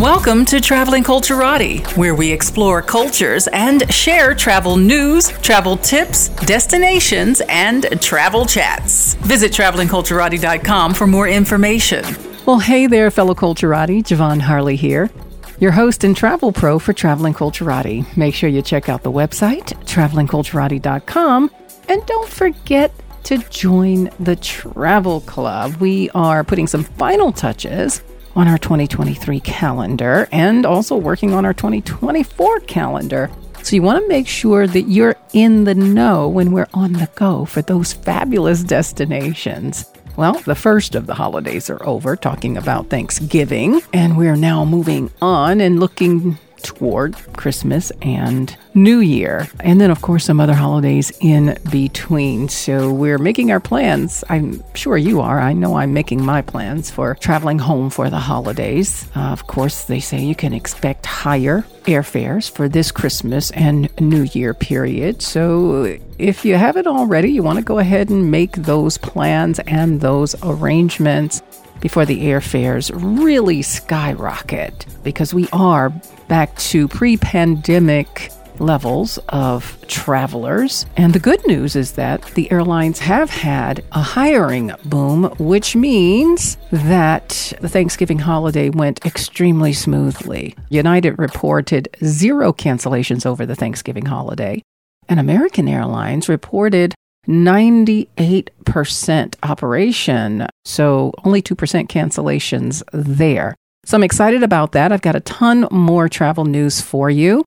Welcome to Traveling Culturati, where we explore cultures and share travel news, travel tips, destinations, and travel chats. Visit travelingculturati.com for more information. Well, hey there, fellow Culturati. Javon Harley here, your host and travel pro for Traveling Culturati. Make sure you check out the website, travelingculturati.com, and don't forget to join the travel club. We are putting some final touches on our 2023 calendar and also working on our 2024 calendar. So you want to make sure that you're in the know when we're on the go for those fabulous destinations. Well, the first of the holidays are over, talking about Thanksgiving, and we're now moving on and looking toward Christmas and New Year. And then, of course, some other holidays in between. So we're making our plans. I'm sure you are. I know I'm making my plans for traveling home for the holidays. Uh, of course, they say you can expect higher airfares for this Christmas and New Year period. So if you haven't already, you want to go ahead and make those plans and those arrangements before the airfares really skyrocket because we are back to pre pandemic levels of travelers. And the good news is that the airlines have had a hiring boom, which means that the Thanksgiving holiday went extremely smoothly. United reported zero cancellations over the Thanksgiving holiday, and American Airlines reported 98% operation, so only 2% cancellations there. So I'm excited about that. I've got a ton more travel news for you.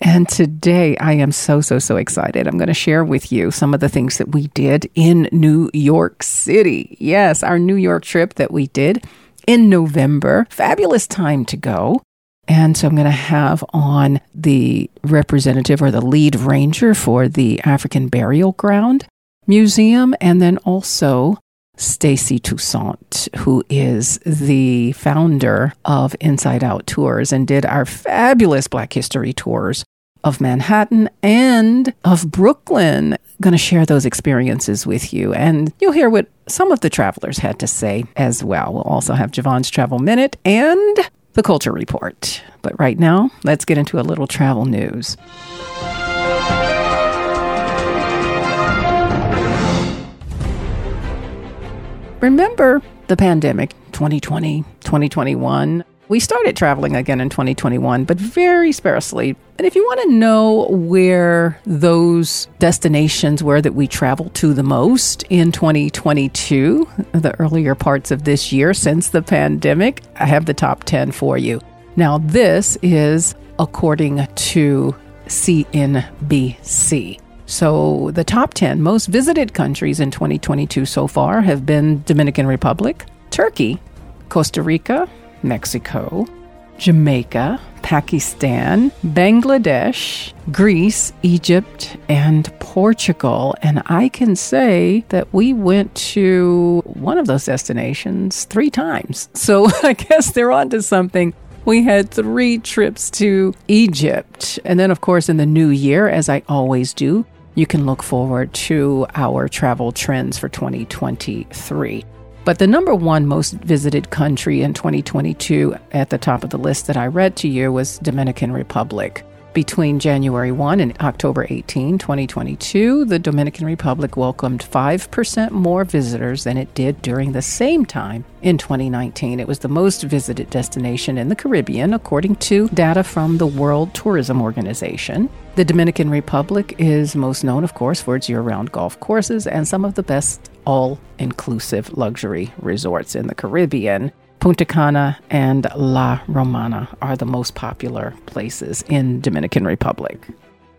And today I am so, so, so excited. I'm going to share with you some of the things that we did in New York City. Yes, our New York trip that we did in November. Fabulous time to go. And so I'm going to have on the representative or the lead ranger for the African Burial Ground Museum, and then also Stacy Toussaint, who is the founder of Inside Out Tours and did our fabulous Black History tours of Manhattan and of Brooklyn. Going to share those experiences with you, and you'll hear what some of the travelers had to say as well. We'll also have Javon's Travel Minute and the Culture Report. But right now, let's get into a little travel news. Remember the pandemic 2020, 2021? We started traveling again in 2021, but very sparsely. And if you want to know where those destinations were that we traveled to the most in 2022, the earlier parts of this year since the pandemic, I have the top 10 for you. Now, this is according to CNBC. So, the top 10 most visited countries in 2022 so far have been Dominican Republic, Turkey, Costa Rica, Mexico, Jamaica, Pakistan, Bangladesh, Greece, Egypt, and Portugal. And I can say that we went to one of those destinations three times. So I guess they're onto something. We had three trips to Egypt. And then, of course, in the new year, as I always do, you can look forward to our travel trends for 2023. But the number one most visited country in 2022 at the top of the list that I read to you was Dominican Republic. Between January 1 and October 18, 2022, the Dominican Republic welcomed 5% more visitors than it did during the same time in 2019. It was the most visited destination in the Caribbean, according to data from the World Tourism Organization. The Dominican Republic is most known, of course, for its year round golf courses and some of the best all inclusive luxury resorts in the Caribbean. Punta Cana and La Romana are the most popular places in Dominican Republic.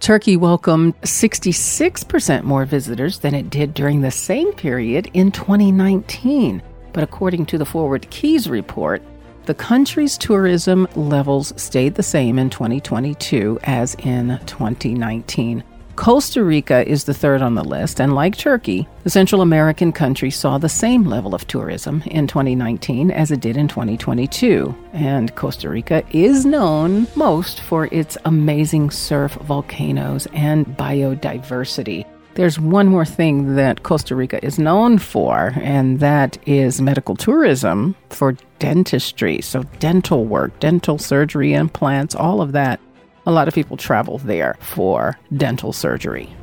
Turkey welcomed 66% more visitors than it did during the same period in 2019. But according to the ForwardKeys report, the country's tourism levels stayed the same in 2022 as in 2019. Costa Rica is the third on the list, and like Turkey, the Central American country saw the same level of tourism in 2019 as it did in 2022. And Costa Rica is known most for its amazing surf volcanoes and biodiversity. There's one more thing that Costa Rica is known for, and that is medical tourism for dentistry. So, dental work, dental surgery, implants, all of that. A lot of people travel there for dental surgery.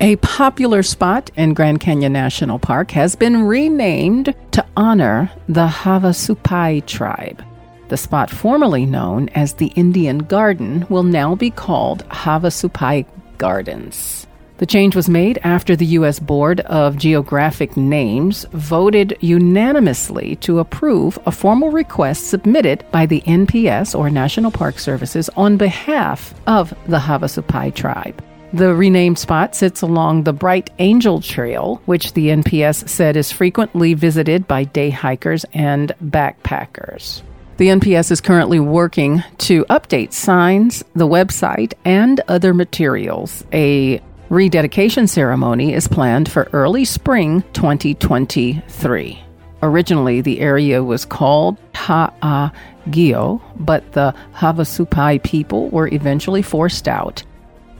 A popular spot in Grand Canyon National Park has been renamed to honor the Havasupai tribe. The spot formerly known as the Indian Garden will now be called Havasupai Gardens. The change was made after the U.S. Board of Geographic Names voted unanimously to approve a formal request submitted by the NPS, or National Park Services, on behalf of the Havasupai tribe. The renamed spot sits along the Bright Angel Trail, which the NPS said is frequently visited by day hikers and backpackers. The NPS is currently working to update signs, the website, and other materials. A rededication ceremony is planned for early spring 2023. Originally, the area was called Ha'a Gyoh, but the Havasupai people were eventually forced out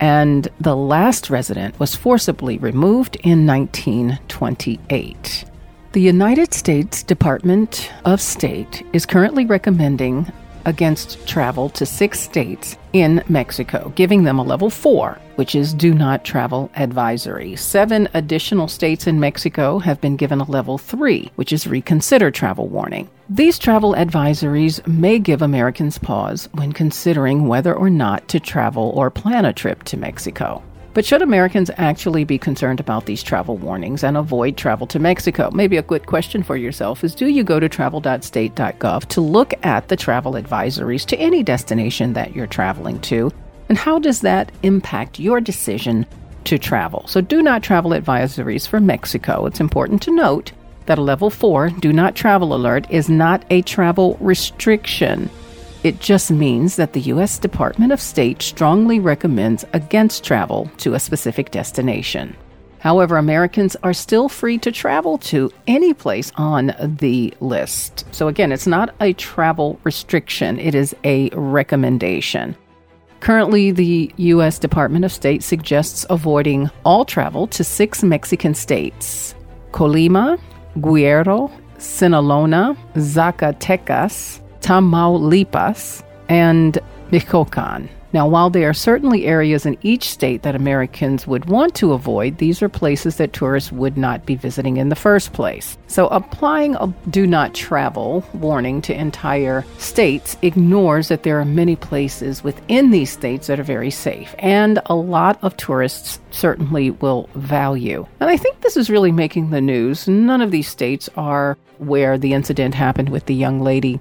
and the last resident was forcibly removed in 1928. The United States Department of State is currently recommending against travel to six states in Mexico, giving them a level four, which is do not travel advisory. Seven additional states in Mexico have been given a level three, which is reconsider travel warning. These travel advisories may give Americans pause when considering whether or not to travel or plan a trip to Mexico. But should Americans actually be concerned about these travel warnings and avoid travel to Mexico? Maybe a good question for yourself is do you go to travel.state.gov to look at the travel advisories to any destination that you're traveling to? And how does that impact your decision to travel? So, do not travel advisories for Mexico. It's important to note that a level 4 do not travel alert is not a travel restriction. It just means that the U.S. Department of State strongly recommends against travel to a specific destination. However, Americans are still free to travel to any place on the list. So, again, it's not a travel restriction, it is a recommendation. Currently, the U.S. Department of State suggests avoiding all travel to six Mexican states Colima, Guerrero, Sinaloa, Zacatecas, Tamaulipas, and Michoacan. Now, while there are certainly areas in each state that Americans would want to avoid, these are places that tourists would not be visiting in the first place. So, applying a do not travel warning to entire states ignores that there are many places within these states that are very safe, and a lot of tourists certainly will value. And I think this is really making the news. None of these states are where the incident happened with the young lady.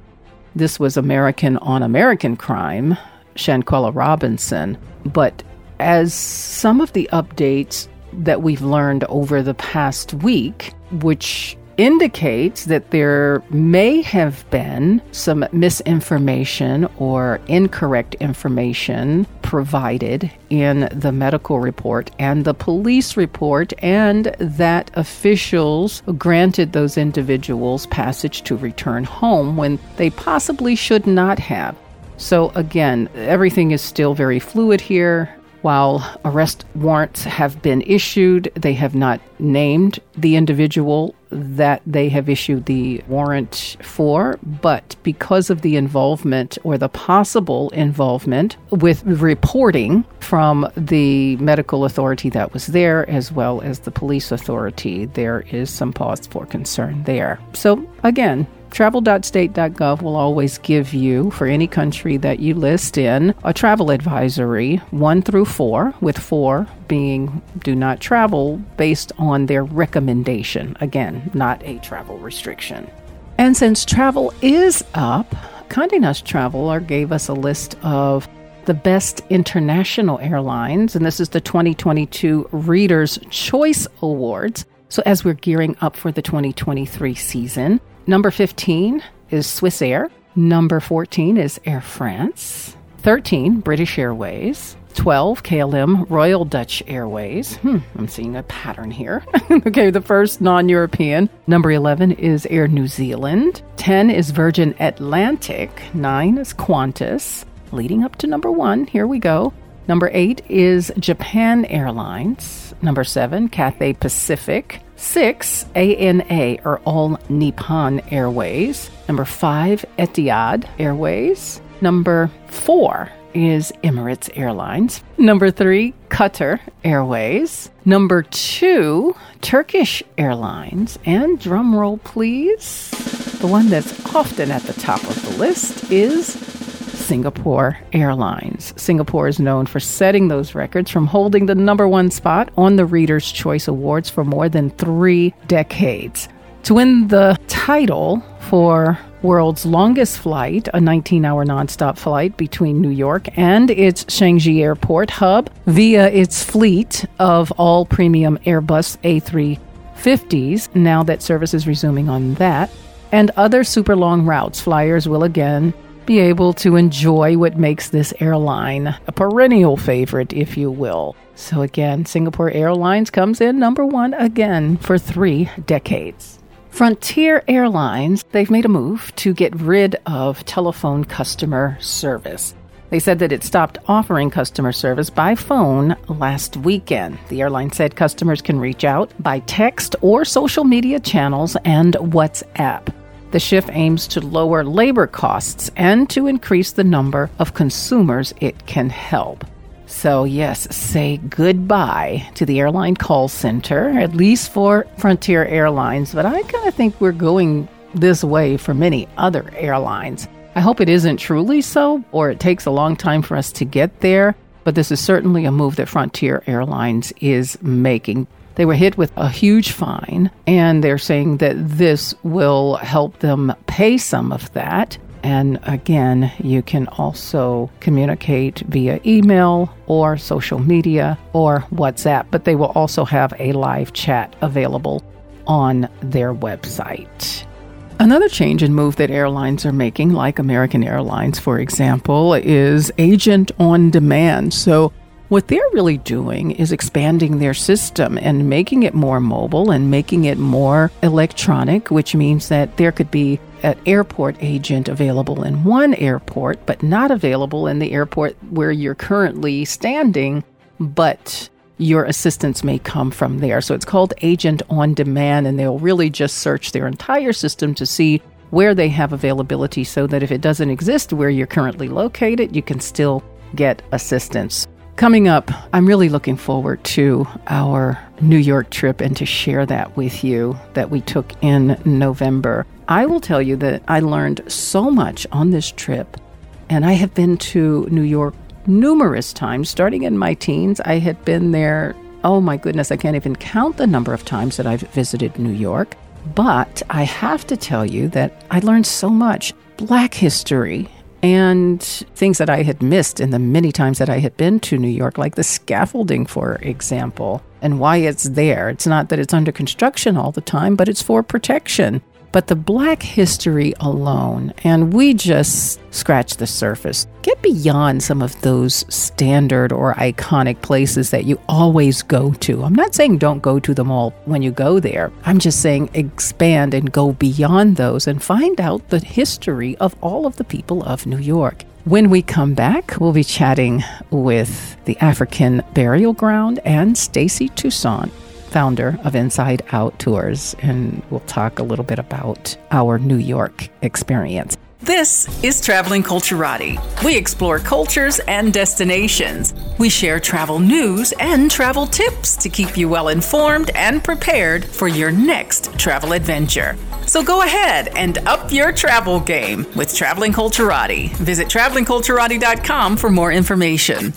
This was American on American crime Shanquella Robinson. But as some of the updates that we've learned over the past week, which indicates that there may have been some misinformation or incorrect information provided in the medical report and the police report, and that officials granted those individuals passage to return home when they possibly should not have. So, again, everything is still very fluid here. While arrest warrants have been issued, they have not named the individual that they have issued the warrant for, but because of the involvement or the possible involvement with reporting from the medical authority that was there, as well as the police authority, there is some pause for concern there. So, again, Travel.state.gov will always give you, for any country that you list in, a travel advisory, one through four, with four being do not travel based on their recommendation. Again, not a travel restriction. And since travel is up, Condé Nast Traveler gave us a list of the best international airlines, and this is the 2022 Reader's Choice Awards. So, as we're gearing up for the 2023 season, Number 15 is Swiss Air. Number 14 is Air France. 13, British Airways. 12, KLM Royal Dutch Airways. Hmm, I'm seeing a pattern here. okay, the first non European. Number 11 is Air New Zealand. 10 is Virgin Atlantic. 9 is Qantas. Leading up to number 1, here we go. Number eight is Japan Airlines. Number seven, Cathay Pacific. Six, ANA or All Nippon Airways. Number five, Etihad Airways. Number four is Emirates Airlines. Number three, Qatar Airways. Number two, Turkish Airlines. And drumroll, please. The one that's often at the top of the list is Singapore Airlines. Singapore is known for setting those records from holding the number one spot on the Reader's Choice Awards for more than three decades. To win the title for world's longest flight, a 19 hour nonstop flight between New York and its Changi Airport hub via its fleet of all premium Airbus A350s, now that service is resuming on that, and other super long routes. Flyers will again be able to enjoy what makes this airline a perennial favorite, if you will. So, again, Singapore Airlines comes in number one again for three decades. Frontier Airlines, they've made a move to get rid of telephone customer service. They said that it stopped offering customer service by phone last weekend. The airline said customers can reach out by text or social media channels and WhatsApp. The shift aims to lower labor costs and to increase the number of consumers it can help. So, yes, say goodbye to the airline call center, at least for Frontier Airlines. But I kind of think we're going this way for many other airlines. I hope it isn't truly so, or it takes a long time for us to get there. But this is certainly a move that Frontier Airlines is making. They were hit with a huge fine, and they're saying that this will help them pay some of that. And again, you can also communicate via email or social media or WhatsApp, but they will also have a live chat available on their website. Another change and move that airlines are making, like American Airlines, for example, is agent on demand. So what they're really doing is expanding their system and making it more mobile and making it more electronic, which means that there could be an airport agent available in one airport, but not available in the airport where you're currently standing, but your assistance may come from there. So it's called agent on demand, and they'll really just search their entire system to see where they have availability so that if it doesn't exist where you're currently located, you can still get assistance. Coming up, I'm really looking forward to our New York trip and to share that with you that we took in November. I will tell you that I learned so much on this trip, and I have been to New York numerous times. Starting in my teens, I had been there. Oh my goodness, I can't even count the number of times that I've visited New York. But I have to tell you that I learned so much. Black history and things that I had missed in the many times that I had been to New York, like the scaffolding, for example, and why it's there. It's not that it's under construction all the time, but it's for protection but the black history alone, and we just scratch the surface. Get beyond some of those standard or iconic places that you always go to. I'm not saying don't go to them all when you go there. I'm just saying expand and go beyond those and find out the history of all of the people of New York. When we come back, we'll be chatting with the African Burial Ground and Stacy Toussaint founder of Inside Out Tours, and we'll talk a little bit about our New York experience. This is Traveling Culturati. We explore cultures and destinations. We share travel news and travel tips to keep you well informed and prepared for your next travel adventure. So go ahead and up your travel game with Traveling Culturati. Visit travelingculturati.com for more information.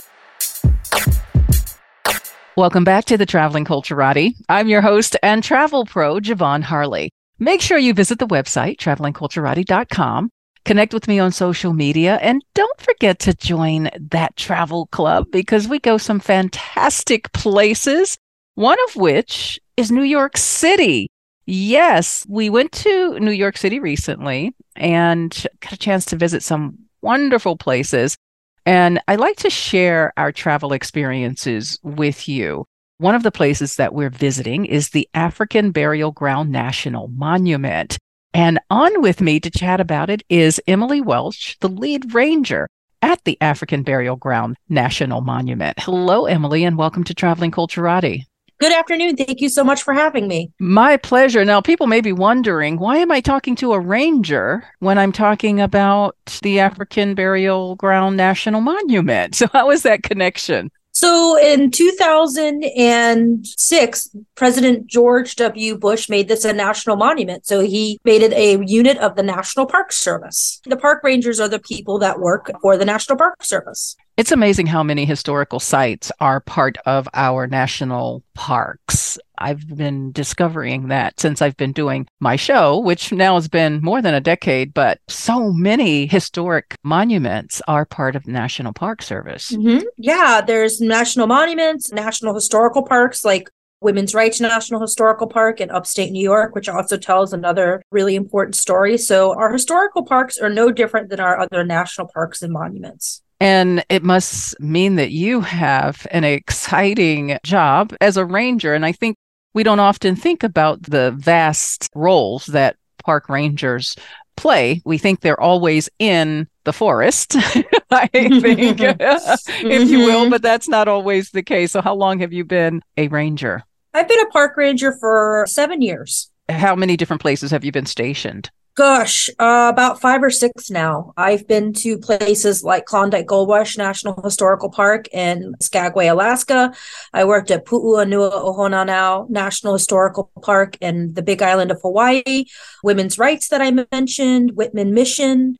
Welcome back to the Traveling Culturati. I'm your host and travel pro, Javon Harley. Make sure you visit the website, travelingculturati.com. Connect with me on social media and don't forget to join that travel club because we go some fantastic places, one of which is New York City. Yes, we went to New York City recently and got a chance to visit some wonderful places. And I like to share our travel experiences with you. One of the places that we're visiting is the African Burial Ground National Monument. And on with me to chat about it is Emily Welch, the lead ranger at the African Burial Ground National Monument. Hello, Emily, and welcome to Traveling Culturati. Good afternoon. Thank you so much for having me. My pleasure. Now, people may be wondering why am I talking to a ranger when I'm talking about the African Burial Ground National Monument? So, how is that connection? So in 2006, President George W. Bush made this a national monument. So he made it a unit of the National Park Service. The park rangers are the people that work for the National Park Service. It's amazing how many historical sites are part of our national parks. I've been discovering that since I've been doing my show, which now has been more than a decade, but so many historic monuments are part of National Park Service. Mm-hmm. Yeah, there's national monuments, national historical parks like Women's Rights National Historical Park in upstate New York, which also tells another really important story. So, our historical parks are no different than our other national parks and monuments. And it must mean that you have an exciting job as a ranger. And I think we don't often think about the vast roles that park rangers play. We think they're always in the forest, I think, if you will, mm-hmm. but that's not always the case. So, how long have you been a ranger? I've been a park ranger for seven years. How many different places have you been stationed? Gosh, uh, about five or six now. I've been to places like Klondike Gold Rush National Historical Park in Skagway, Alaska. I worked at Pu'uhonua o Honaunau National Historical Park in the Big Island of Hawaii, Women's Rights that I mentioned, Whitman Mission,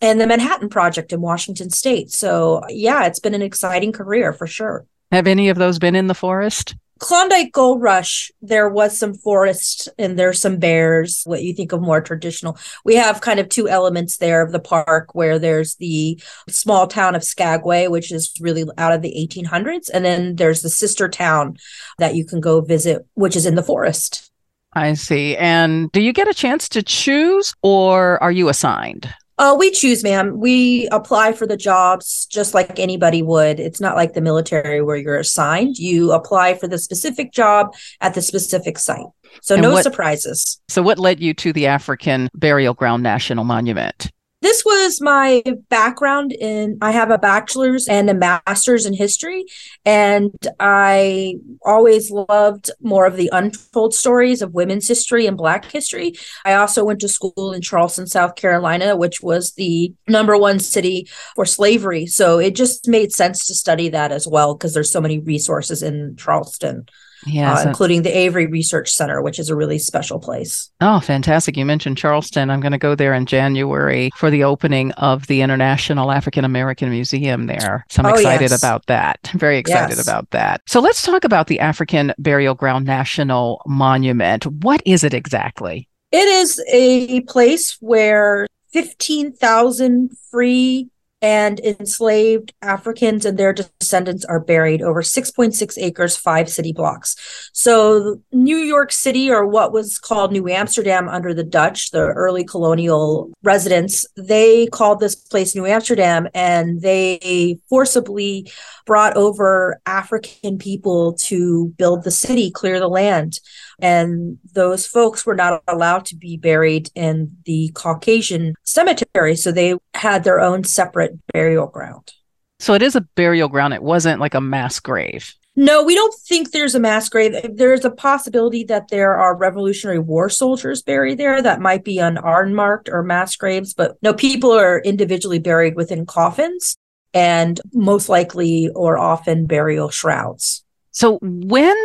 and the Manhattan Project in Washington State. So, yeah, it's been an exciting career for sure. Have any of those been in the forest? Klondike Gold Rush, there was some forest and there's some bears, what you think of more traditional. We have kind of two elements there of the park where there's the small town of Skagway, which is really out of the 1800s. And then there's the sister town that you can go visit, which is in the forest. I see. And do you get a chance to choose or are you assigned? Uh, we choose, ma'am. We apply for the jobs just like anybody would. It's not like the military where you're assigned. You apply for the specific job at the specific site. So and no what, surprises. So what led you to the African Burial Ground National Monument? This was my background in i have a bachelor's and a master's in history and i always loved more of the untold stories of women's history and black history. I also went to school in charleston south carolina which was the number one city for slavery. So it just made sense to study that as well because there's so many resources in charleston yeah, uh, including the Avery Research Center, which is a really special place. Oh, fantastic. You mentioned Charleston. I'm going to go there in January for the opening of the International African American Museum there. So I'm oh, excited yes. about that. Very excited yes. about that. So let's talk about the African Burial Ground National Monument. What is it exactly? It is a place where 15,000 free and enslaved Africans and their descendants are buried over 6.6 acres, five city blocks. So, New York City, or what was called New Amsterdam under the Dutch, the early colonial residents, they called this place New Amsterdam and they forcibly brought over African people to build the city, clear the land. And those folks were not allowed to be buried in the Caucasian cemetery. So they had their own separate burial ground. So it is a burial ground. It wasn't like a mass grave. No, we don't think there's a mass grave. There's a possibility that there are Revolutionary War soldiers buried there that might be unmarked or mass graves, but no, people are individually buried within coffins and most likely or often burial shrouds. So when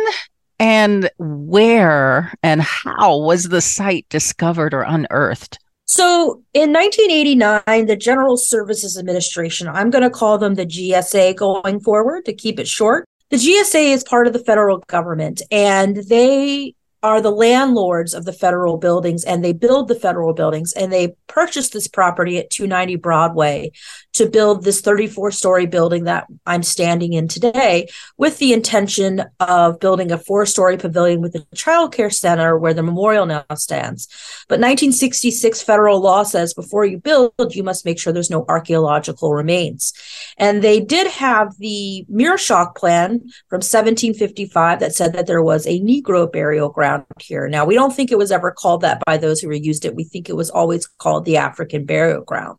and where and how was the site discovered or unearthed? So in 1989, the General Services Administration, I'm going to call them the GSA going forward to keep it short. The GSA is part of the federal government and they are the landlords of the federal buildings and they build the federal buildings and they purchased this property at 290 Broadway to build this 34 story building that I'm standing in today with the intention of building a four story pavilion with a child care center where the memorial now stands. But 1966 federal law says before you build, you must make sure there's no archaeological remains. And they did have the Maerschalck plan from 1755 that said that there was a Negro burial ground here. Now, we don't think it was ever called that by those who used it. We think it was always called the African burial ground.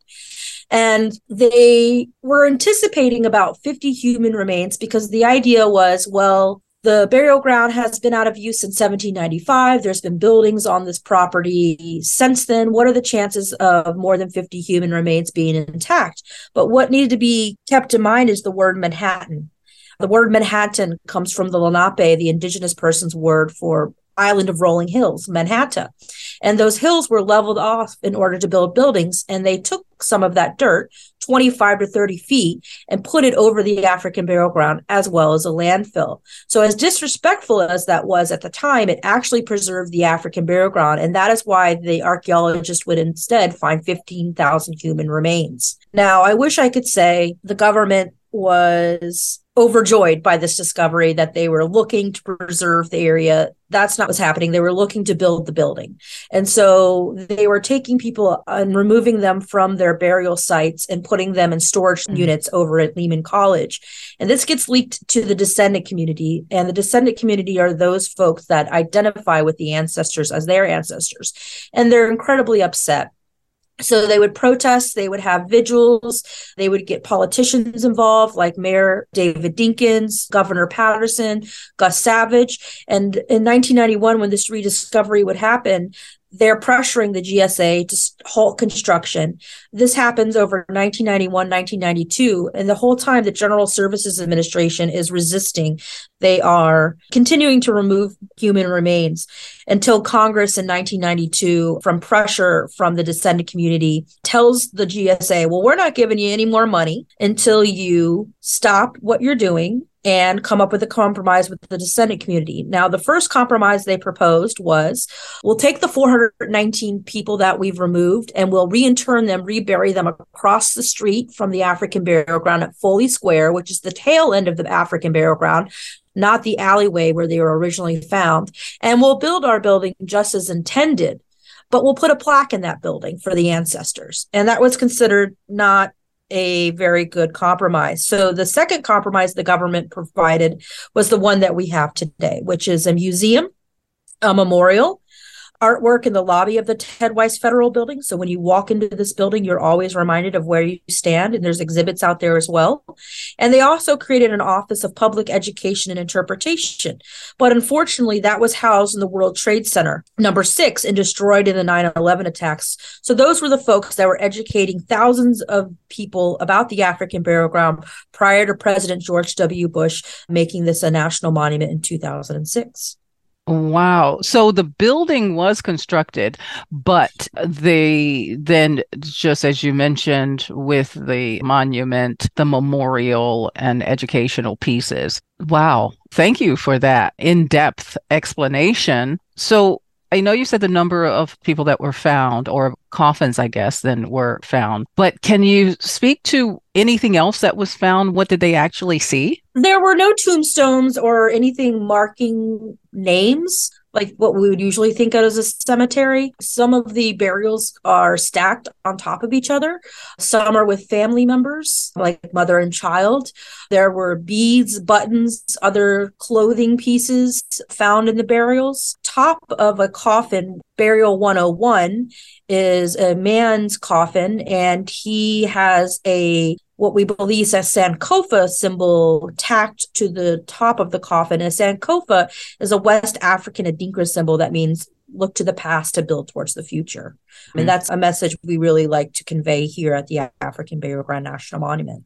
And they were anticipating about 50 human remains because the idea was, well, the burial ground has been out of use since 1795. There's been buildings on this property since then. What are the chances of more than 50 human remains being intact? But what needed to be kept in mind is the word Manhattan. The word Manhattan comes from the Lenape, the indigenous person's word for island of rolling hills, Manhattan. And those hills were leveled off in order to build buildings. And they took some of that dirt, 25 to 30 feet, and put it over the African burial ground as well as a landfill. So, as disrespectful as that was at the time, it actually preserved the African burial ground. And that is why the archaeologist would instead find 15,000 human remains. Now, I wish I could say the government was overjoyed by this discovery that they were looking to preserve the area. That's not what's happening. They were looking to build the building. And so they were taking people and removing them from their burial sites and putting them in storage mm-hmm. units over at Lehman College. And this gets leaked to the descendant community. And the descendant community are those folks that identify with the ancestors as their ancestors. And they're incredibly upset so they would protest, they would have vigils, they would get politicians involved like Mayor David Dinkins, Governor Paterson, Gus Savage. And in 1991, when this rediscovery would happen, they're pressuring the GSA to halt construction. This happens over 1991, 1992. And the whole time, the General Services Administration is resisting. They are continuing to remove human remains until Congress in 1992, from pressure from the descendant community, tells the GSA, well, we're not giving you any more money until you stop what you're doing and come up with a compromise with the descendant community. Now, the first compromise they proposed was we'll take the 419 people that we've removed and we'll reintern them, rebury them across the street from the African burial ground at Foley Square, which is the tail end of the African burial ground, not the alleyway where they were originally found. And we'll build our building just as intended. But we'll put a plaque in that building for the ancestors. And that was considered not a very good compromise. So the second compromise the government provided was the one that we have today, which is a museum, a memorial, artwork in the lobby of the Ted Weiss Federal Building. So when you walk into this building, you're always reminded of where you stand, and there's exhibits out there as well. And they also created an Office of Public Education and Interpretation. But unfortunately, that was housed in the World Trade Center, number six, and destroyed in the 9 11 attacks. So those were the folks that were educating thousands of people about the African burial ground prior to President George W. Bush making this a national monument in 2006. Wow. So the building was constructed, but they then, just as you mentioned, with the monument, the memorial, and educational pieces. Wow. Thank you for that in depth explanation. So I know you said the number of people that were found, or coffins, I guess, then were found. But can you speak to anything else that was found? What did they actually see? There were no tombstones or anything marking names like what we would usually think of as a cemetery. Some of the burials are stacked on top of each other. Some are with family members, like mother and child. There were beads, buttons, other clothing pieces found in the burials. Top of a coffin, burial 101, is a man's coffin, and he has a what we believe is a Sankofa symbol tacked to the top of the coffin. A Sankofa is a West African Adinkra symbol that means look to the past to build towards the future. Mm-hmm. And that's a message we really like to convey here at the African Burial Ground National Monument.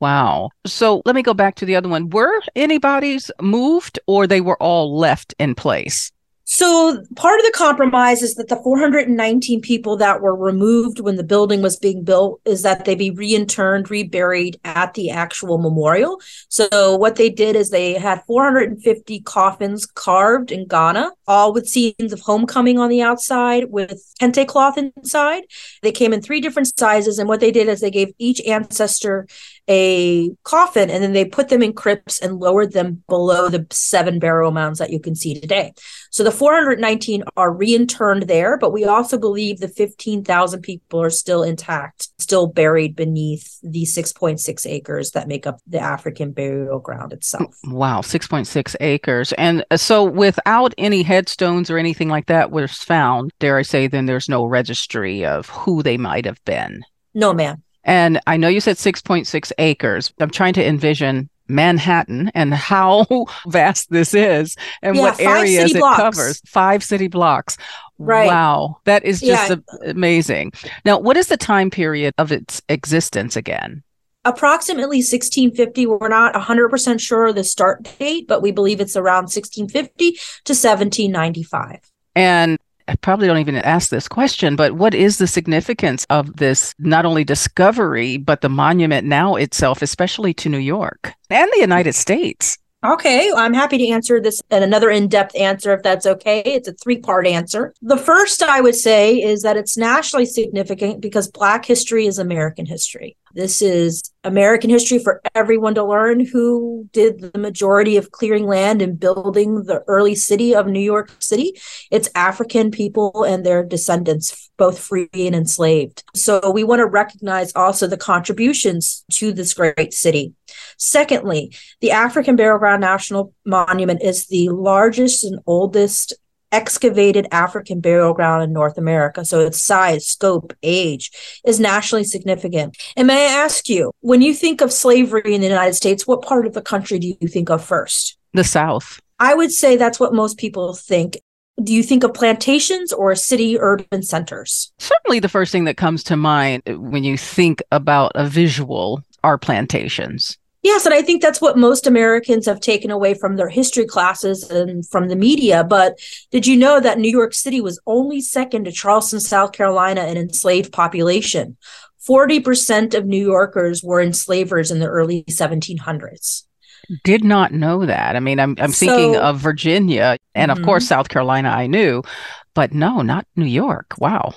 Wow. So let me go back to the other one. Were anybody's moved or they were all left in place? So part of the compromise is that the 419 people that were removed when the building was being built is that they be reinterned, reburied at the actual memorial. So what they did is they had 450 coffins carved in Ghana, all with scenes of homecoming on the outside with kente cloth inside. They came in three different sizes, and what they did is they gave each ancestor a coffin and then they put them in crypts and lowered them below the seven burial mounds that you can see today. So the 419 are reinterned there, but we also believe the 15,000 people are still intact, still buried beneath the 6.6 acres that make up the African burial ground itself. Wow, 6.6 acres. And uh, so without any headstones or anything like that was found, dare I say, then there's no registry of who they might have been. No, ma'am. And I know you said 6.6 acres. I'm trying to envision Manhattan and how vast this is and Yeah, what areas it blocks. covers. Five city blocks. Right. Wow. That is just Yeah. amazing. Now, what is the time period of its existence again? approximately 1650 we're not 100% sure of the start date but we believe it's around 1650 to 1795 And I probably don't even ask this question, but what is the significance of this not only discovery, but the monument now itself, especially to New York and the United States? Okay, I'm happy to answer this and another in depth answer if that's okay. It's a three part answer. The first I would say is that it's nationally significant because Black history is American history. This is American history for everyone to learn who did the majority of clearing land and building the early city of New York City. It's African people and their descendants, both free and enslaved. So we want to recognize also the contributions to this great city. Secondly, the African Burial Ground National Monument is the largest and oldest excavated African burial ground in North America. So its size, scope, age is nationally significant. And may I ask you, when you think of slavery in the United States, what part of the country do you think of first? The South. I would say that's what most people think. Do you think of plantations or city urban centers? Certainly, the first thing that comes to mind when you think about a visual are plantations. Yes, and I think that's what most Americans have taken away from their history classes and from the media. But did you know that New York City was only second to Charleston, South Carolina, in enslaved population? 40% of New Yorkers were enslavers in the early 1700s. Did not know that. I mean, I'm I'm thinking of Virginia and of Mhm. course South Carolina I knew, but no, not New York. Wow.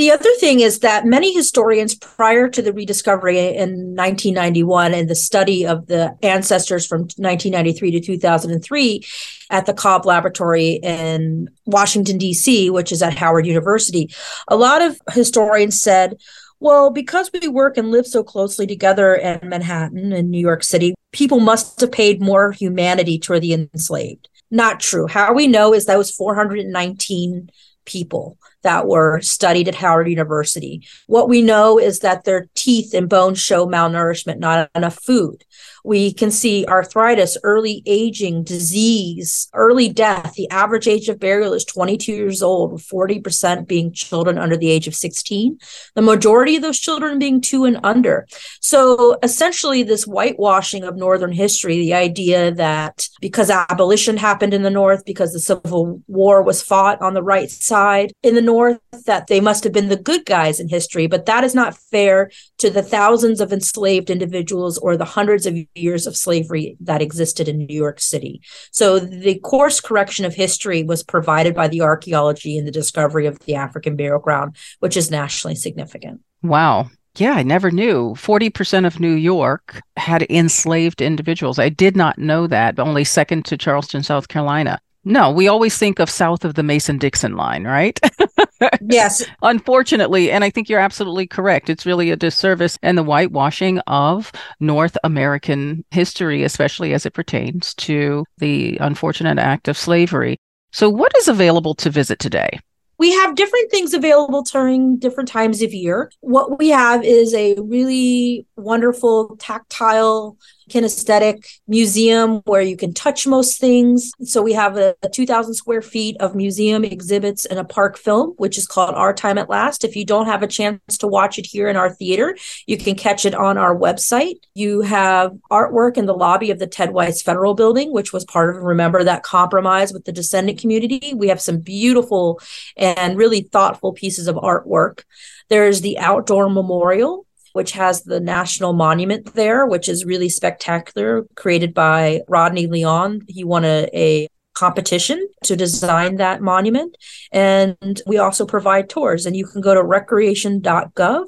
The other thing is that many historians prior to the rediscovery in 1991 and the study of the ancestors from 1993 to 2003 at the Cobb Laboratory in Washington, D.C., which is at Howard University, a lot of historians said, well, because we work and live so closely together in Manhattan and New York City, people must have paid more humanity toward the enslaved. Not true. How we know is that was 419 people that were studied at Howard University. What we know is that their teeth and bones show malnourishment, not enough food. We can see arthritis, early aging, disease, early death. The average age of burial is 22 years old, with 40% being children under the age of 16. The majority of those children being two and under. So essentially, this whitewashing of Northern history, the idea that because abolition happened in the North, because the Civil War was fought on the right side in the North, that they must have been the good guys in history. But that is not fair to the thousands of enslaved individuals or the hundreds of years of slavery that existed in New York City. So the course correction of history was provided by the archaeology and the discovery of the African burial ground, which is nationally significant. Wow. Yeah, I never knew. 40% of New York had enslaved individuals. I did not know that, only second to Charleston, South Carolina. No, we always think of south of the Mason Dixon line, right? Yes, Unfortunately, and I think you're absolutely correct. It's really a disservice and the whitewashing of North American history, especially as it pertains to the unfortunate act of slavery. So, what is available to visit today? we have different things available during different times of year. What we have is a really wonderful tactile kinesthetic museum where you can touch most things. So we have a, a 2,000 square feet of museum exhibits and a park film, which is called Our Time at Last. If you don't have a chance to watch it here in our theater, you can catch it on our website. You have artwork in the lobby of the Ted Weiss Federal Building, which was part of Remember That Compromise with the descendant community. We have some beautiful and really thoughtful pieces of artwork. There's the outdoor memorial, which has the national monument there, which is really spectacular, created by Rodney Leon. He won a, a competition to design that monument. And we also provide tours, and you can go to recreation.gov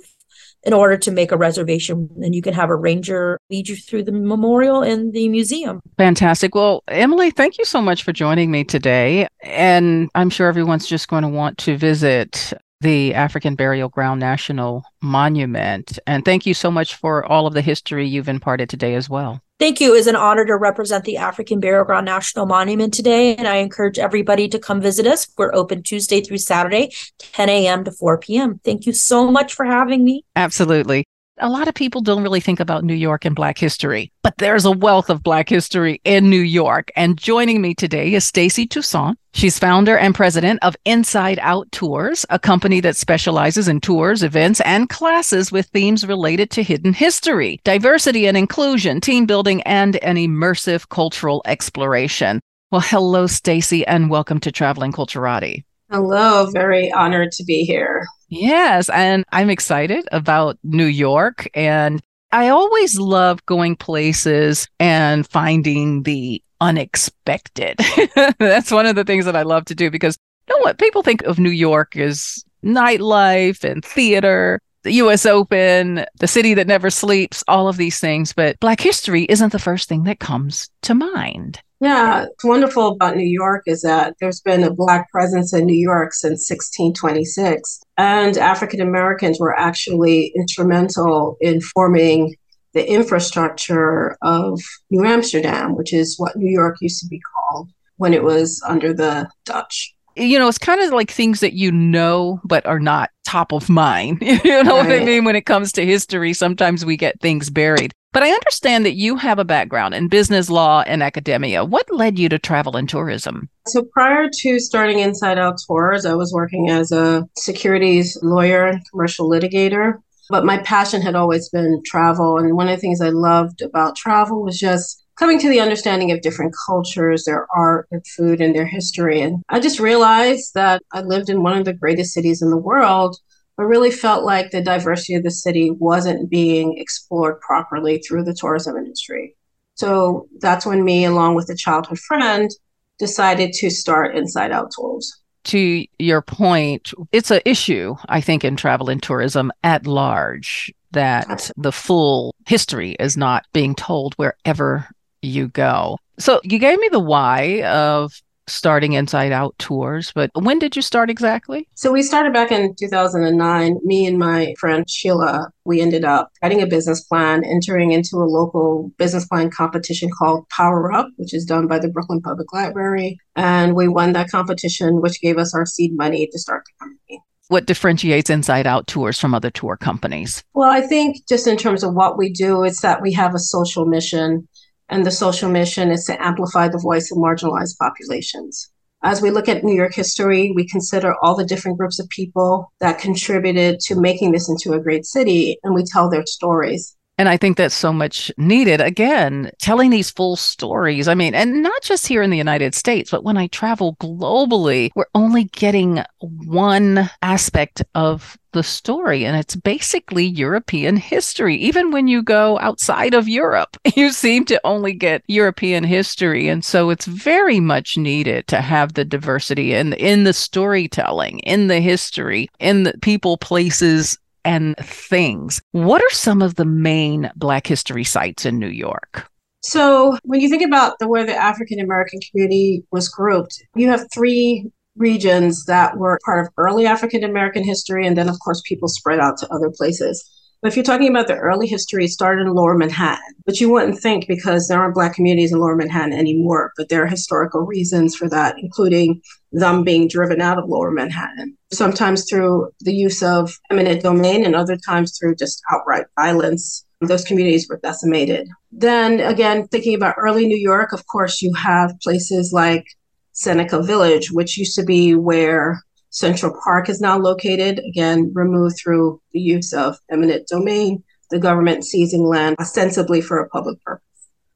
in order to make a reservation and you can have a ranger lead you through the memorial and the museum. Fantastic. Well, Emily, thank you so much for joining me today. And I'm sure everyone's just going to want to visit the African Burial Ground National Monument. And thank you so much for all of the history you've imparted today as well. Thank you. It's an honor to represent the African Burial Ground National Monument today, and I encourage everybody to come visit us. We're open Tuesday through Saturday, 10 a.m. to 4 p.m. Thank you so much for having me. Absolutely. A lot of people don't really think about New York and Black history, but there's a wealth of Black history in New York. And joining me today is Stacy Toussaint. She's founder and president of Inside Out Tours, a company that specializes in tours, events, and classes with themes related to hidden history, diversity and inclusion, team building, and an immersive cultural exploration. Well, hello, Stacy, and welcome to Traveling Culturati. Hello, very honored to be here. Yes, and I'm excited about New York. And I always love going places and finding the unexpected. That's one of the things that I love to do because you know what? People think of New York as nightlife and theater, the US Open, the city that never sleeps, all of these things. But Black history isn't the first thing that comes to mind. Yeah, what's wonderful about New York is that there's been a Black presence in New York since 1626. And African Americans were actually instrumental in forming the infrastructure of New Amsterdam, which is what New York used to be called when it was under the Dutch. You know, it's kind of like things that you know, but are not top of mind. you know right. what I mean? When it comes to history, sometimes we get things buried. But I understand that you have a background in business law and academia. What led you to travel and tourism? So, prior to starting Inside Out Tours, I was working as a securities lawyer and commercial litigator. But my passion had always been travel. And one of the things I loved about travel was just coming to the understanding of different cultures, their art, their food, and their history. And I just realized that I lived in one of the greatest cities in the world but really felt like the diversity of the city wasn't being explored properly through the tourism industry. So that's when me, along with a childhood friend, decided to start Inside Out Tours. To your point, it's an issue, I think, in travel and tourism at large that the full history is not being told wherever you go. So you gave me the why of starting Inside Out tours, but when did you start exactly? So we started back in 2009. Me and my friend Sheila, we ended up writing a business plan, entering into a local business plan competition called Power Up, which is done by the Brooklyn Public Library. And we won that competition, which gave us our seed money to start the company what differentiates Inside Out Tours from other tour companies? Well, I think just in terms of what we do, it's that we have a social mission and the social mission is to amplify the voice of marginalized populations. As we look at New York history, we consider all the different groups of people that contributed to making this into a great city, and we tell their stories. And I think that's so much needed. Again, telling these full stories. I mean, and not just here in the United States, but when I travel globally, we're only getting one aspect of the story. And it's basically European history. Even when you go outside of Europe, you seem to only get European history. And so it's very much needed to have the diversity in, in the storytelling, in the history, in the people, places, and things. What are some of the main Black history sites in New York? So, when you think about the way the African American community was grouped, you have three regions that were part of early African American history, and then, of course, people spread out to other places. But if you're talking about the early history, it started in Lower Manhattan, but you wouldn't think because there aren't Black communities in Lower Manhattan anymore. But there are historical reasons for that, including them being driven out of Lower Manhattan, sometimes through the use of eminent domain, and other times through just outright violence. Those communities were decimated. Then again, thinking about early New York, of course, you have places like Seneca Village, which used to be where Central Park is now located, again, removed through the use of eminent domain, the government seizing land ostensibly for a public purpose.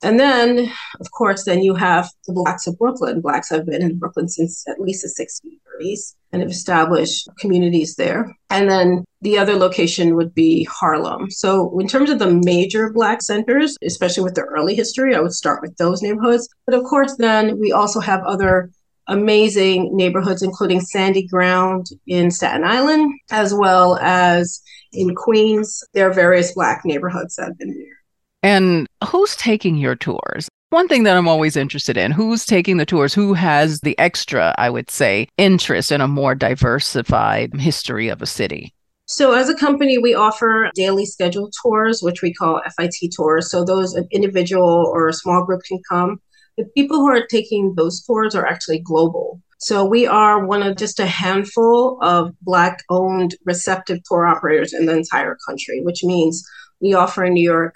And then, of course, then you have the Blacks of Brooklyn. Blacks have been in Brooklyn since at least the 1630s and have established communities there. And then the other location would be Harlem. So, in terms of the major Black centers, especially with the early history, I would start with those neighborhoods. But of course, then we also have other amazing neighborhoods, including Sandy Ground in Staten Island, as well as in Queens. There are various Black neighborhoods that have been there. And who's taking your tours? One thing that I'm always interested in who's taking the tours? Who has the extra, I would say, interest in a more diversified history of a city? So, as a company, we offer daily scheduled tours, which we call FIT tours. So, those an individual or a small group can come the people who are taking those tours are actually global. So we are one of just a handful of Black owned receptive tour operators in the entire country, which means We offer in New York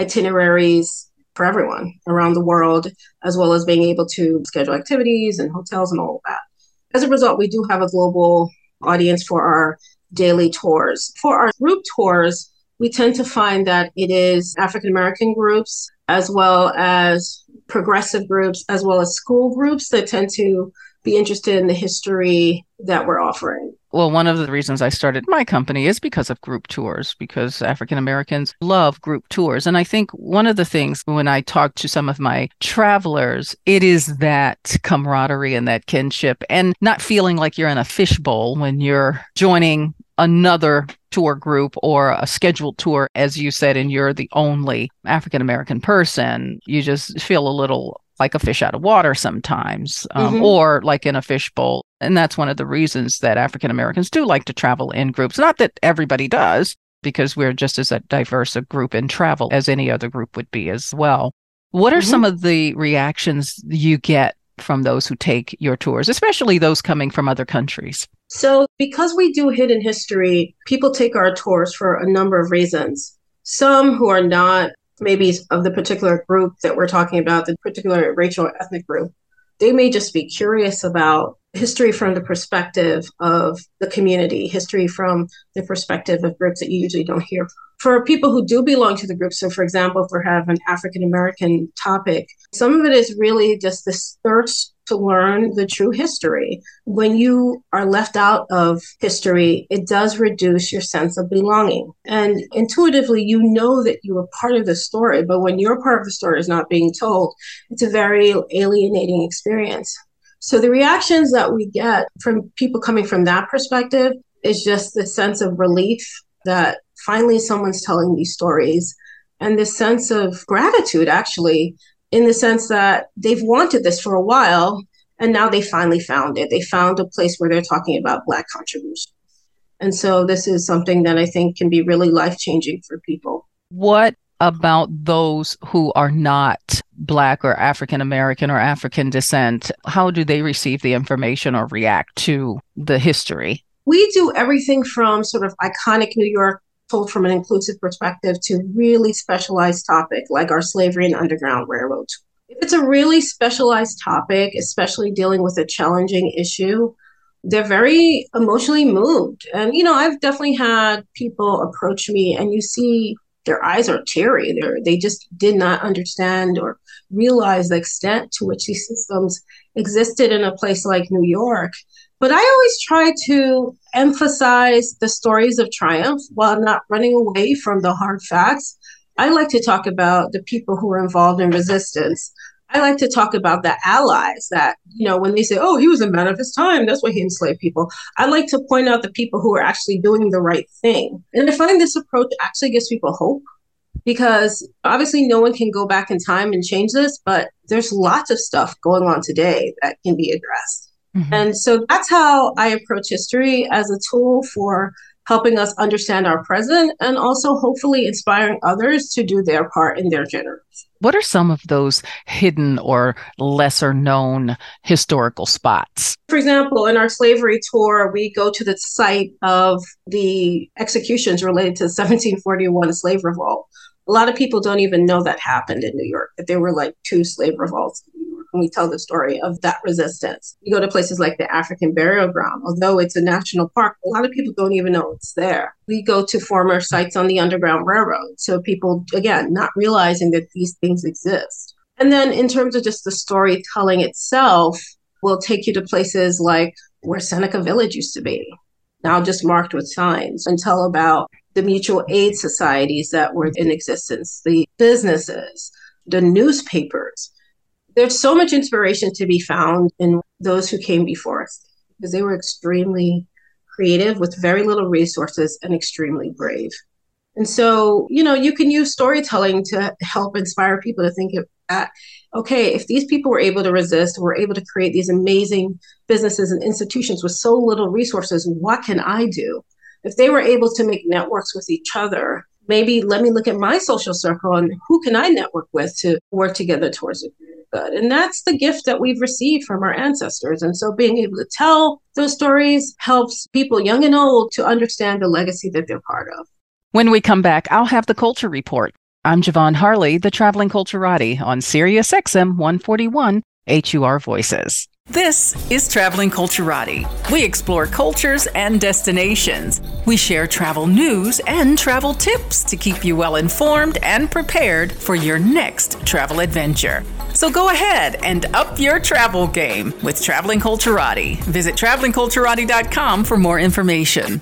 itineraries for everyone around the world, as well as being able to schedule activities and hotels and all of that. As a result, we do have a global audience for our daily tours. For our group tours, we tend to find that it is African American groups as well as progressive groups, as well as school groups that tend to be interested in the history that we're offering. Well, one of the reasons I started my company is because of group tours, because African Americans love group tours. And I think one of the things when I talk to some of my travelers, it is that camaraderie and that kinship and not feeling like you're in a fishbowl when you're joining another tour group or a scheduled tour, as you said, and you're the only African American person, you just feel a little like a fish out of water sometimes, um, mm-hmm. or like in a fishbowl. And that's one of the reasons that African Americans do like to travel in groups. Not that everybody does, because we're just as a diverse a group in travel as any other group would be as well. What are mm-hmm. some of the reactions you get from those who take your tours, especially those coming from other countries? So, because we do hidden history, people take our tours for a number of reasons. Some who are not maybe of the particular group that we're talking about, the particular racial ethnic group, they may just be curious about history from the perspective of the community, history from the perspective of groups that you usually don't hear. For people who do belong to the group, so for example, if we have an African American topic, some of it is really just this thirst to learn the true history. When you are left out of history, it does reduce your sense of belonging. And intuitively, you know that you are part of the story, but when your part of the story is not being told, it's a very alienating experience. So the reactions that we get from people coming from that perspective is just the sense of relief that finally someone's telling these stories and this sense of gratitude actually in the sense that they've wanted this for a while and now they finally found it they found a place where they're talking about black contribution and so this is something that i think can be really life changing for people what about those who are not Black or African American or African descent? How do they receive the information or react to the history? We do everything from sort of iconic New York told from an inclusive perspective to really specialized topic like our slavery and underground railroad. If it's a really specialized topic, especially dealing with a challenging issue, they're very emotionally moved. And, you know, I've definitely had people approach me and you see their eyes are teary. They're, they just did not understand or realize the extent to which these systems existed in a place like New York. But I always try to emphasize the stories of triumph while not running away from the hard facts. I like to talk about the people who were involved in resistance. I like to talk about the allies that, you know, when they say, oh, he was a man of his time, that's why he enslaved people. I like to point out the people who are actually doing the right thing. And I find this approach actually gives people hope because obviously no one can go back in time and change this, but there's lots of stuff going on today that can be addressed. Mm-hmm. And so that's how I approach history as a tool for helping us understand our present and also hopefully inspiring others to do their part in their generation. What are some of those hidden or lesser known historical spots? For example, in our slavery tour, we go to the site of the executions related to the 1741 slave revolt. A lot of people don't even know that happened in New York, that there were like two slave revolts we tell the story of that resistance. You go to places like the African Burial Ground, although it's a national park, a lot of people don't even know it's there. We go to former sites on the Underground Railroad. So people, again, not realizing that these things exist. And then in terms of just the storytelling itself, we'll take you to places like where Seneca Village used to be, now just marked with signs, and tell about the mutual aid societies that were in existence, the businesses, the newspapers, there's so much inspiration to be found in those who came before us because they were extremely creative with very little resources and extremely brave. And so, you know, you can use storytelling to help inspire people to think that, okay, if these people were able to resist, were able to create these amazing businesses and institutions with so little resources, what can I do? If they were able to make networks with each other, maybe let me look at my social circle and who can I network with to work together towards a good. And that's the gift that we've received from our ancestors. And so being able to tell those stories helps people young and old to understand the legacy that they're part of. When we come back, I'll have the Culture Report. I'm Javon Harley, the Traveling Culturati on Sirius XM 141 HUR Voices. This is Traveling Culturati. We explore cultures and destinations. We share travel news and travel tips to keep you well informed and prepared for your next travel adventure. So go ahead and up your travel game with Traveling Culturati. Visit travelingculturati.com for more information.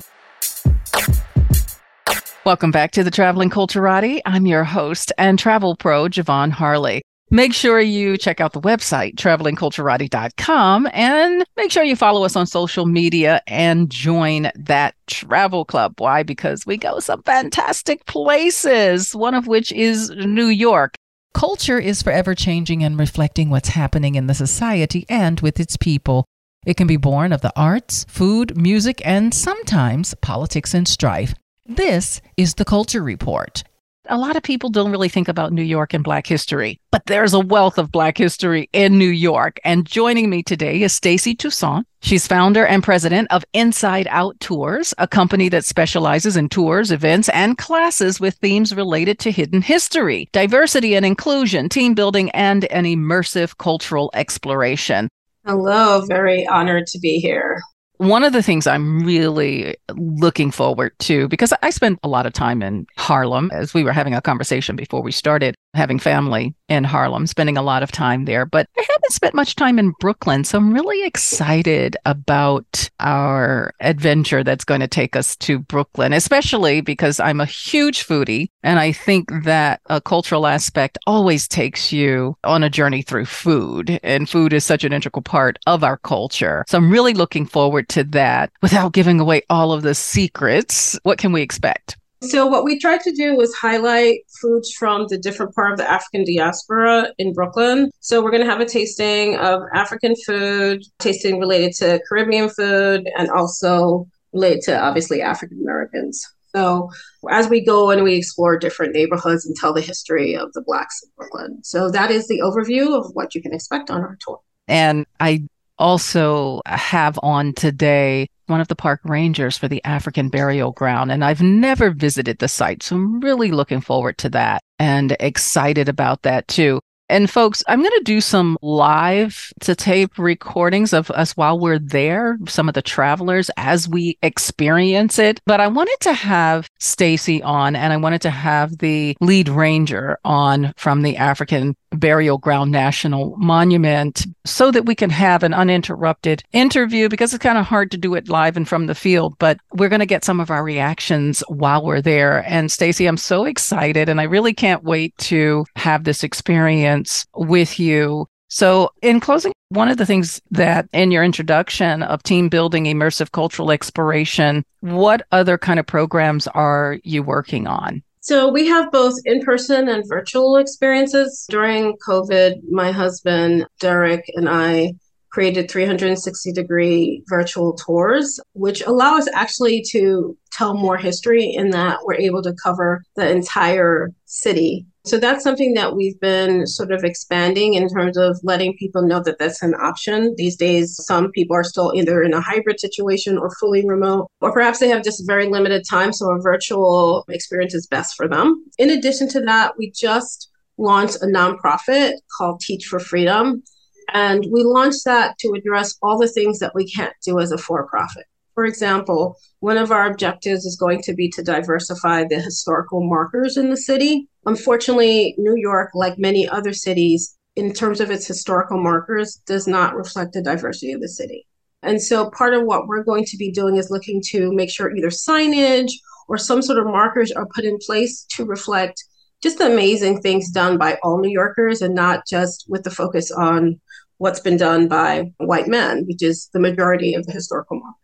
Welcome back to the Traveling Culturati. I'm your host and travel pro, Javon Harley. Make sure you check out the website, travelingculturati.com, and make sure you follow us on social media and join that travel club. Why? Because we go some fantastic places, one of which is New York. Culture is forever changing and reflecting what's happening in the society and with its people. It can be born of the arts, food, music, and sometimes politics and strife. This is the Culture Report. A lot of people don't really think about New York and Black history, but there's a wealth of Black history in New York. And joining me today is Stacy Toussaint. She's founder and president of Inside Out Tours, a company that specializes in tours, events, and classes with themes related to hidden history, diversity and inclusion, team building, and an immersive cultural exploration. Hello, very honored to be here one of the things I'm really looking forward to, because I spent a lot of time in Harlem, as we were having a conversation before we started having family in Harlem, spending a lot of time there, but I haven't spent much time in Brooklyn. So I'm really excited about our adventure that's going to take us to Brooklyn, especially because I'm a huge foodie. And I think that a cultural aspect always takes you on a journey through food. And food is such an integral part of our culture. So I'm really looking forward to that without giving away all of the secrets. What can we expect? So, what we tried to do was highlight foods from the different part of the African diaspora in Brooklyn. So, we're going to have a tasting of African food, tasting related to Caribbean food, and also related to obviously African Americans. So, as we go and we explore different neighborhoods and tell the history of the Blacks in Brooklyn. So, that is the overview of what you can expect on our tour. And I also have on today one of the park rangers for the African burial ground. And I've never visited the site. So I'm really looking forward to that and excited about that too. And folks, I'm going to do some live to tape recordings of us while we're there, some of the travelers as we experience it. But I wanted to have Stacy on and I wanted to have the lead ranger on from the African Burial Ground National Monument so that we can have an uninterrupted interview because it's kind of hard to do it live and from the field, but we're going to get some of our reactions while we're there. And Stacy, I'm so excited and I really can't wait to have this experience with you. So, in closing, one of the things that in your introduction of team building, immersive cultural exploration, what other kind of programs are you working on? So we have both in person and virtual experiences. During COVID, my husband, Derek, and I created 360 degree virtual tours, which allow us actually to tell more history in that we're able to cover the entire city so that's something that we've been sort of expanding in terms of letting people know that that's an option. These days, some people are still either in a hybrid situation or fully remote, or perhaps they have just very limited time. So a virtual experience is best for them. In addition to that, we just launched a nonprofit called Teach for Freedom. And we launched that to address all the things that we can't do as a for profit. For example, one of our objectives is going to be to diversify the historical markers in the city. Unfortunately, New York, like many other cities, in terms of its historical markers, does not reflect the diversity of the city. And so part of what we're going to be doing is looking to make sure either signage or some sort of markers are put in place to reflect just amazing things done by all New Yorkers and not just with the focus on what's been done by white men, which is the majority of the historical markers.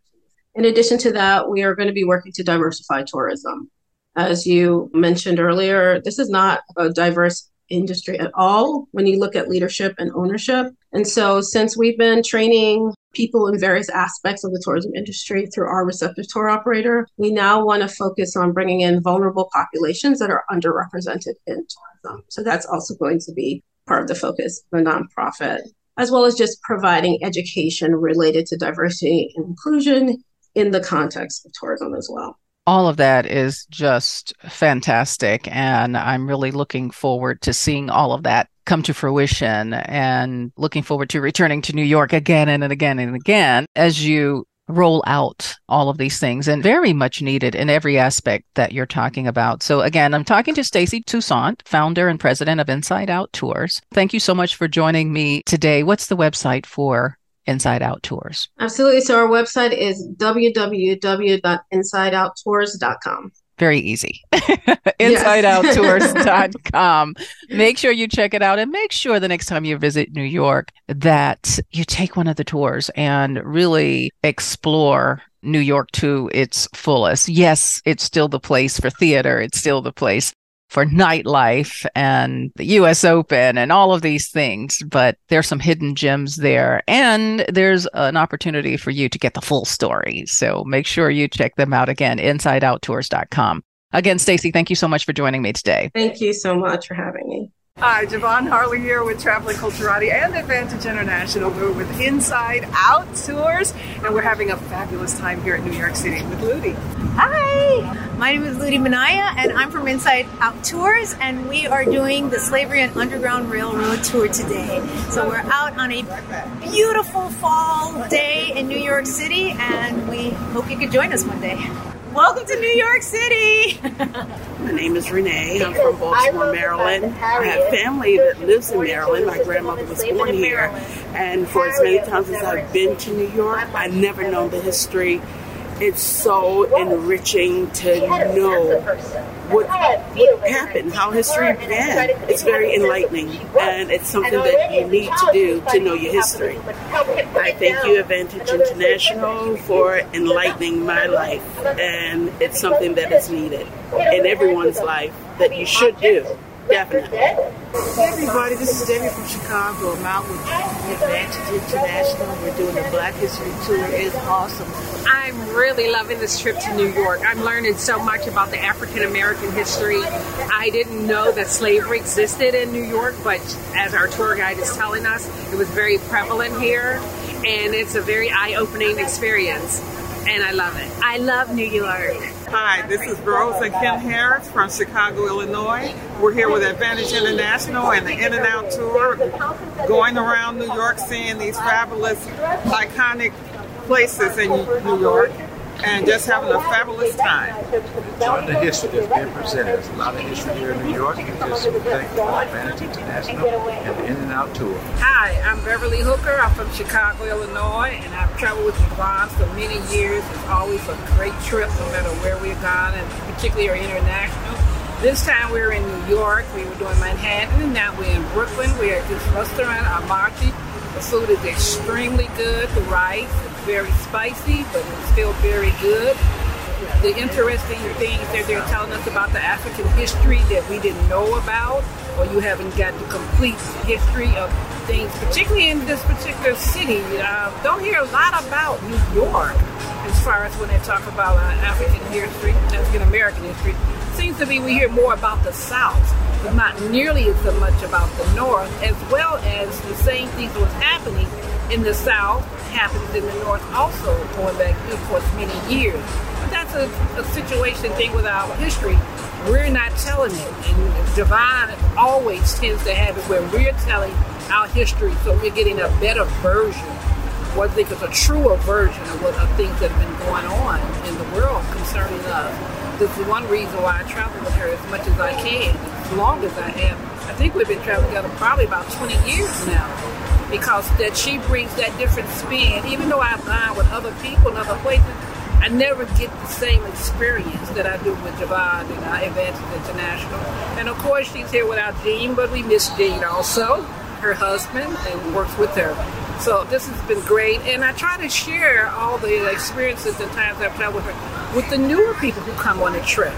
In addition to that, we are going to be working to diversify tourism. As you mentioned earlier, this is not a diverse industry at all when you look at leadership and ownership. And so, since we've been training people in various aspects of the tourism industry through our receptive tour operator, we now want to focus on bringing in vulnerable populations that are underrepresented in tourism. So, that's also going to be part of the focus of the nonprofit, as well as just providing education related to diversity and inclusion in the context of tourism as well. All of that is just fantastic. And I'm really looking forward to seeing all of that come to fruition and looking forward to returning to New York again and again and again as you roll out all of these things and very much needed in every aspect that you're talking about. So again, I'm talking to Stacy Toussaint, founder and president of Inside Out Tours. Thank you so much for joining me today. What's the website for Inside Out Tours? Absolutely. So our website is www.insideouttours.com. Very easy. InsideOutTours.com. make sure you check it out and make sure the next time you visit New York that you take one of the tours and really explore New York to its fullest. Yes, it's still the place for theater, it's still the place for nightlife and the US Open and all of these things, but there's some hidden gems there. And there's an opportunity for you to get the full story. So make sure you check them out again, insideouttours.com. Again, Stacy, thank you so much for joining me today. Thank you so much for having me. Hi, Javon Harley here with Traveling Culturati and Advantage International. We're with Inside Out Tours, and we're having a fabulous time here at New York City with Ludi. Hi, my name is Ludi Manaya, and I'm from Inside Out Tours, and we are doing the Slavery and Underground Railroad tour today. So we're out on a beautiful fall day in New York City, and we hope you could join us one day. Welcome to New York City. My name is Renee. I'm from Baltimore, Maryland. I have family that lives in Maryland. My grandmother was born here. And for as many times as I've been to New York, I've never known the history it's so enriching to know what, what happened, how history began. It's very enlightening, and it's something that you need to do to know your history. I thank you, Advantage International, for enlightening my life, and it's something that is needed in everyone's life that you should do. Definitely. Hey everybody, this is Debbie from Chicago. I'm out with Advantage International. We're doing the Black History Tour. It's awesome. I'm really loving this trip to New York. I'm learning so much about the African American history. I didn't know that slavery existed in New York, but as our tour guide is telling us, it was very prevalent here, and it's a very eye opening experience and I love it. I love New York. Hi, this is Rosa Kim Harris from Chicago, Illinois. We're here with Advantage International and the In and Out Tour, going around New York, seeing these fabulous, iconic places in New York and just having a fabulous time. Enjoying the history that's being presented. There's a lot of history here in New York. And just thank Advantage International and the In and Out Tour. Hi, I'm Beverly Hooker. I'm from Chicago, Illinois, and I've traveled with Javon for many years. It's always a great trip, no matter where we've gone, and particularly our international. This time we were in New York, we were doing Manhattan, and now we're in Brooklyn. We're at this restaurant, Amarti. The food is extremely good. The rice very spicy, but it's still very good. The interesting things that they're telling us about the African history that we didn't know about, or you haven't got the complete history of things, particularly in this particular city. Uh, don't hear a lot about New York as far as when they talk about uh, African history, African American history. Seems to be we hear more about the South but not nearly as much about the North, as well as the same things that was happening in the South happens in the North also, going back, of course, many years. That's a, a situation thing with our history. We're not telling it, and Javon always tends to have it where we're telling our history, so we're getting a better version what I think is a truer version of what of things that have been going on in the world concerning us. This is one reason why I travel with her as much as I can as long as I have. I think we've been traveling together probably about 20 years now because that she brings that different spin. Even though I've gone with other people in other places, I never get the same experience that I do with Javon and uh, Advantage International. And of course, she's here without Jean, but we miss Jean also, her husband, and works with her. So this has been great, and I try to share all the experiences and times I've traveled with her with the newer people who come on the trip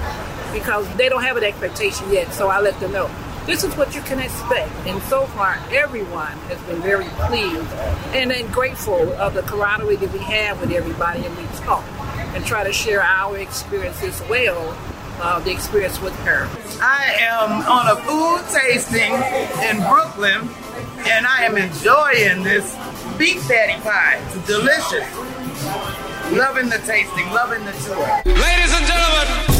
because they don't have an expectation yet. So I let them know this is what you can expect. And so far, everyone has been very pleased and then grateful of the camaraderie that we have with everybody, and we talk and try to share our experience as well. Uh, the experience with her. I am on a food tasting in Brooklyn, and I am enjoying this beef patty pie. It's delicious. loving the tasting, loving the tour. Ladies and gentlemen,